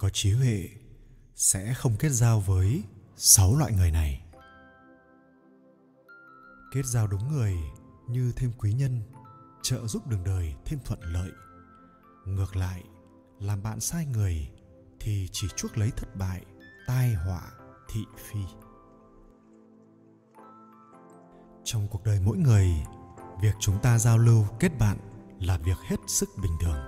có trí huệ sẽ không kết giao với sáu loại người này. Kết giao đúng người như thêm quý nhân, trợ giúp đường đời, thêm thuận lợi. Ngược lại, làm bạn sai người thì chỉ chuốc lấy thất bại, tai họa, thị phi. Trong cuộc đời mỗi người, việc chúng ta giao lưu kết bạn là việc hết sức bình thường.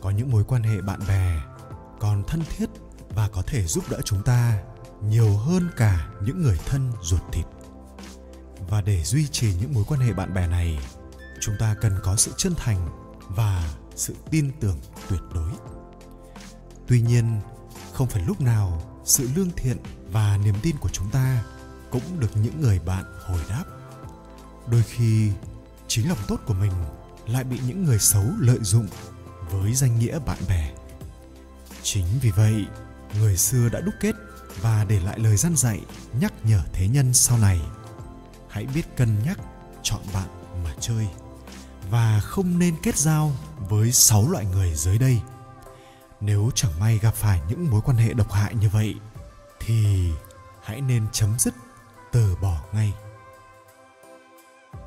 Có những mối quan hệ bạn bè còn thân thiết và có thể giúp đỡ chúng ta nhiều hơn cả những người thân ruột thịt. Và để duy trì những mối quan hệ bạn bè này, chúng ta cần có sự chân thành và sự tin tưởng tuyệt đối. Tuy nhiên, không phải lúc nào sự lương thiện và niềm tin của chúng ta cũng được những người bạn hồi đáp. Đôi khi, chính lòng tốt của mình lại bị những người xấu lợi dụng với danh nghĩa bạn bè chính vì vậy, người xưa đã đúc kết và để lại lời gian dạy nhắc nhở thế nhân sau này. Hãy biết cân nhắc, chọn bạn mà chơi. Và không nên kết giao với sáu loại người dưới đây. Nếu chẳng may gặp phải những mối quan hệ độc hại như vậy, thì hãy nên chấm dứt, từ bỏ ngay.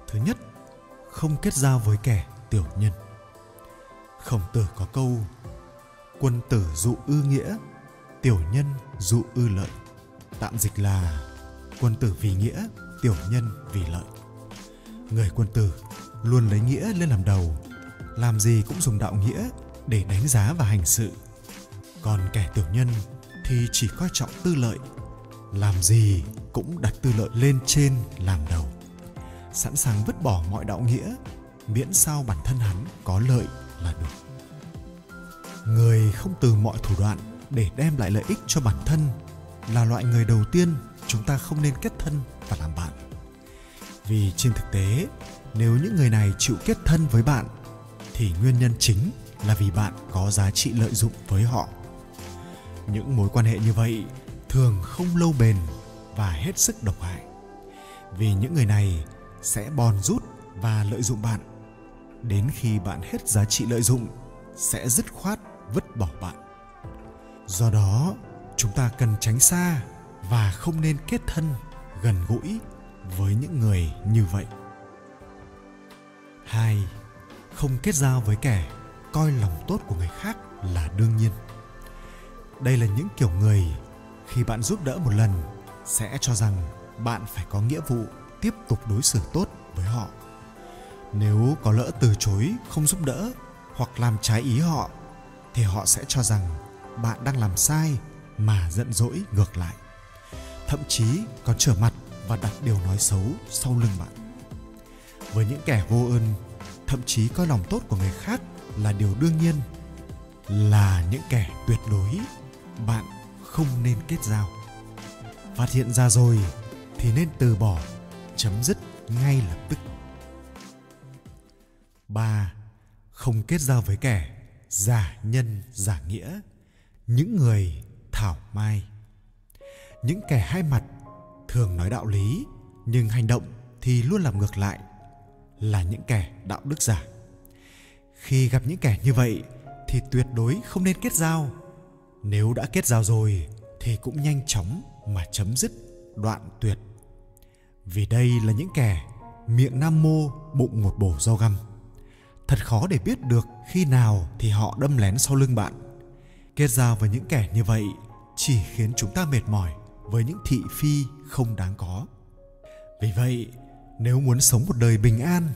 Thứ nhất, không kết giao với kẻ tiểu nhân. Khổng tử có câu quân tử dụ ư nghĩa, tiểu nhân dụ ư lợi. Tạm dịch là quân tử vì nghĩa, tiểu nhân vì lợi. Người quân tử luôn lấy nghĩa lên làm đầu, làm gì cũng dùng đạo nghĩa để đánh giá và hành sự. Còn kẻ tiểu nhân thì chỉ coi trọng tư lợi, làm gì cũng đặt tư lợi lên trên làm đầu. Sẵn sàng vứt bỏ mọi đạo nghĩa, miễn sao bản thân hắn có lợi là được người không từ mọi thủ đoạn để đem lại lợi ích cho bản thân là loại người đầu tiên chúng ta không nên kết thân và làm bạn. Vì trên thực tế, nếu những người này chịu kết thân với bạn, thì nguyên nhân chính là vì bạn có giá trị lợi dụng với họ. Những mối quan hệ như vậy thường không lâu bền và hết sức độc hại, vì những người này sẽ bòn rút và lợi dụng bạn. Đến khi bạn hết giá trị lợi dụng, sẽ dứt khoát vứt bỏ bạn. Do đó, chúng ta cần tránh xa và không nên kết thân, gần gũi với những người như vậy. Hai, không kết giao với kẻ coi lòng tốt của người khác là đương nhiên. Đây là những kiểu người khi bạn giúp đỡ một lần sẽ cho rằng bạn phải có nghĩa vụ tiếp tục đối xử tốt với họ. Nếu có lỡ từ chối không giúp đỡ hoặc làm trái ý họ thì họ sẽ cho rằng bạn đang làm sai mà giận dỗi ngược lại. Thậm chí còn trở mặt và đặt điều nói xấu sau lưng bạn. Với những kẻ vô ơn, thậm chí coi lòng tốt của người khác là điều đương nhiên, là những kẻ tuyệt đối, bạn không nên kết giao. Phát hiện ra rồi thì nên từ bỏ, chấm dứt ngay lập tức. Ba, không kết giao với kẻ giả nhân giả nghĩa, những người thảo mai. Những kẻ hai mặt thường nói đạo lý, nhưng hành động thì luôn làm ngược lại, là những kẻ đạo đức giả. Khi gặp những kẻ như vậy thì tuyệt đối không nên kết giao. Nếu đã kết giao rồi thì cũng nhanh chóng mà chấm dứt đoạn tuyệt. Vì đây là những kẻ miệng nam mô bụng một bổ rau găm thật khó để biết được khi nào thì họ đâm lén sau lưng bạn. Kết giao với những kẻ như vậy chỉ khiến chúng ta mệt mỏi với những thị phi không đáng có. Vì vậy, nếu muốn sống một đời bình an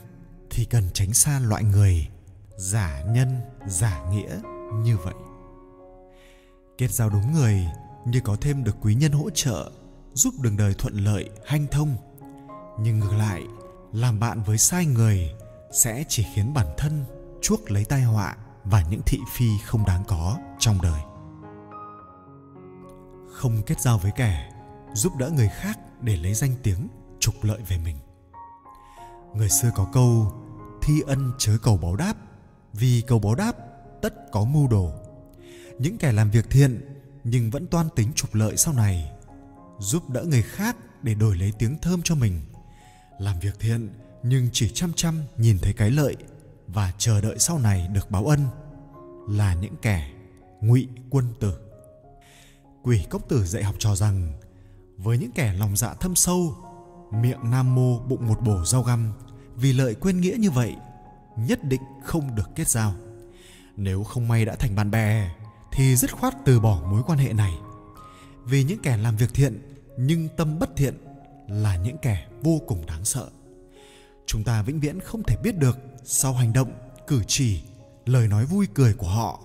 thì cần tránh xa loại người giả nhân, giả nghĩa như vậy. Kết giao đúng người như có thêm được quý nhân hỗ trợ, giúp đường đời thuận lợi, hanh thông. Nhưng ngược lại, làm bạn với sai người sẽ chỉ khiến bản thân chuốc lấy tai họa và những thị phi không đáng có trong đời. Không kết giao với kẻ giúp đỡ người khác để lấy danh tiếng, trục lợi về mình. Người xưa có câu, thi ân chớ cầu báo đáp, vì cầu báo đáp tất có mưu đồ. Những kẻ làm việc thiện nhưng vẫn toan tính trục lợi sau này, giúp đỡ người khác để đổi lấy tiếng thơm cho mình. Làm việc thiện nhưng chỉ chăm chăm nhìn thấy cái lợi và chờ đợi sau này được báo ân là những kẻ ngụy quân tử. Quỷ cốc tử dạy học trò rằng, với những kẻ lòng dạ thâm sâu, miệng nam mô, bụng một bổ rau găm, vì lợi quên nghĩa như vậy, nhất định không được kết giao. Nếu không may đã thành bạn bè, thì dứt khoát từ bỏ mối quan hệ này. Vì những kẻ làm việc thiện, nhưng tâm bất thiện là những kẻ vô cùng đáng sợ chúng ta vĩnh viễn không thể biết được sau hành động, cử chỉ, lời nói vui cười của họ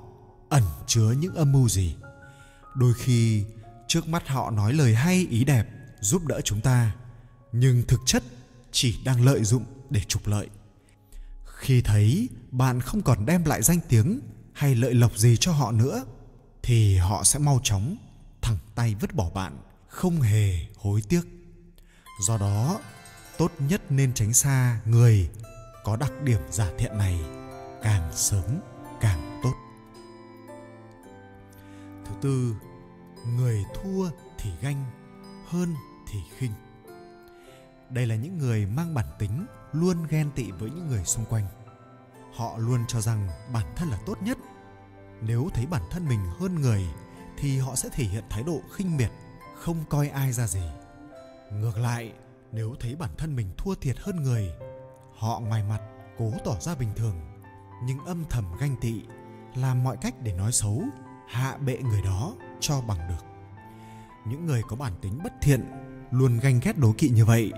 ẩn chứa những âm mưu gì. Đôi khi, trước mắt họ nói lời hay, ý đẹp giúp đỡ chúng ta, nhưng thực chất chỉ đang lợi dụng để trục lợi. Khi thấy bạn không còn đem lại danh tiếng hay lợi lộc gì cho họ nữa, thì họ sẽ mau chóng thẳng tay vứt bỏ bạn, không hề hối tiếc. Do đó tốt nhất nên tránh xa người có đặc điểm giả thiện này càng sớm càng tốt. Thứ tư, người thua thì ganh, hơn thì khinh. Đây là những người mang bản tính luôn ghen tị với những người xung quanh. Họ luôn cho rằng bản thân là tốt nhất. Nếu thấy bản thân mình hơn người thì họ sẽ thể hiện thái độ khinh miệt, không coi ai ra gì. Ngược lại nếu thấy bản thân mình thua thiệt hơn người, họ ngoài mặt cố tỏ ra bình thường. Nhưng âm thầm ganh tị, làm mọi cách để nói xấu, hạ bệ người đó cho bằng được. Những người có bản tính bất thiện luôn ganh ghét đố kỵ như vậy,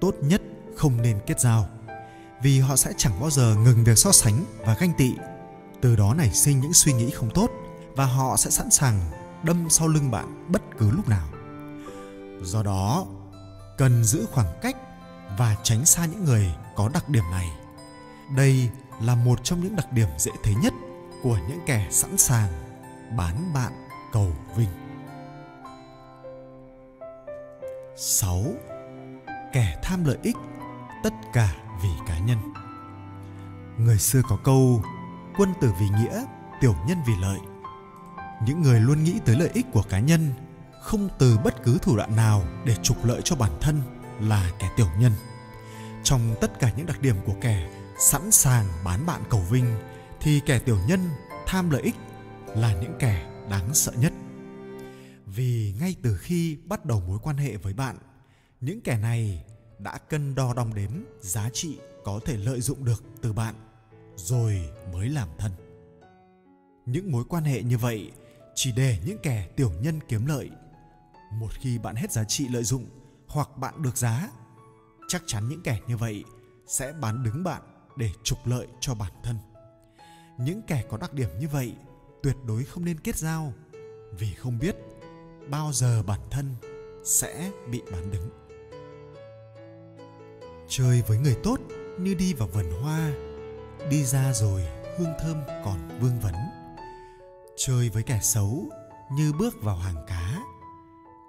tốt nhất không nên kết giao. Vì họ sẽ chẳng bao giờ ngừng việc so sánh và ganh tị. Từ đó nảy sinh những suy nghĩ không tốt và họ sẽ sẵn sàng đâm sau lưng bạn bất cứ lúc nào. Do đó cần giữ khoảng cách và tránh xa những người có đặc điểm này. Đây là một trong những đặc điểm dễ thấy nhất của những kẻ sẵn sàng bán bạn cầu vinh. 6. Kẻ tham lợi ích tất cả vì cá nhân. Người xưa có câu, quân tử vì nghĩa, tiểu nhân vì lợi. Những người luôn nghĩ tới lợi ích của cá nhân không từ bất cứ thủ đoạn nào để trục lợi cho bản thân là kẻ tiểu nhân. Trong tất cả những đặc điểm của kẻ sẵn sàng bán bạn cầu vinh, thì kẻ tiểu nhân tham lợi ích là những kẻ đáng sợ nhất. Vì ngay từ khi bắt đầu mối quan hệ với bạn, những kẻ này đã cân đo đong đếm giá trị có thể lợi dụng được từ bạn, rồi mới làm thân. Những mối quan hệ như vậy chỉ để những kẻ tiểu nhân kiếm lợi một khi bạn hết giá trị lợi dụng hoặc bạn được giá, chắc chắn những kẻ như vậy sẽ bán đứng bạn để trục lợi cho bản thân. Những kẻ có đặc điểm như vậy tuyệt đối không nên kết giao, vì không biết bao giờ bản thân sẽ bị bán đứng. Chơi với người tốt như đi vào vườn hoa, đi ra rồi hương thơm còn vương vấn. Chơi với kẻ xấu như bước vào hàng cá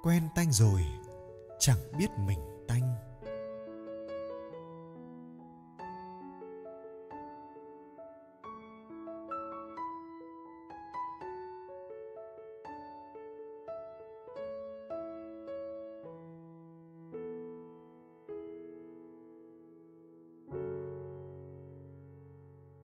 quen tanh rồi chẳng biết mình tanh.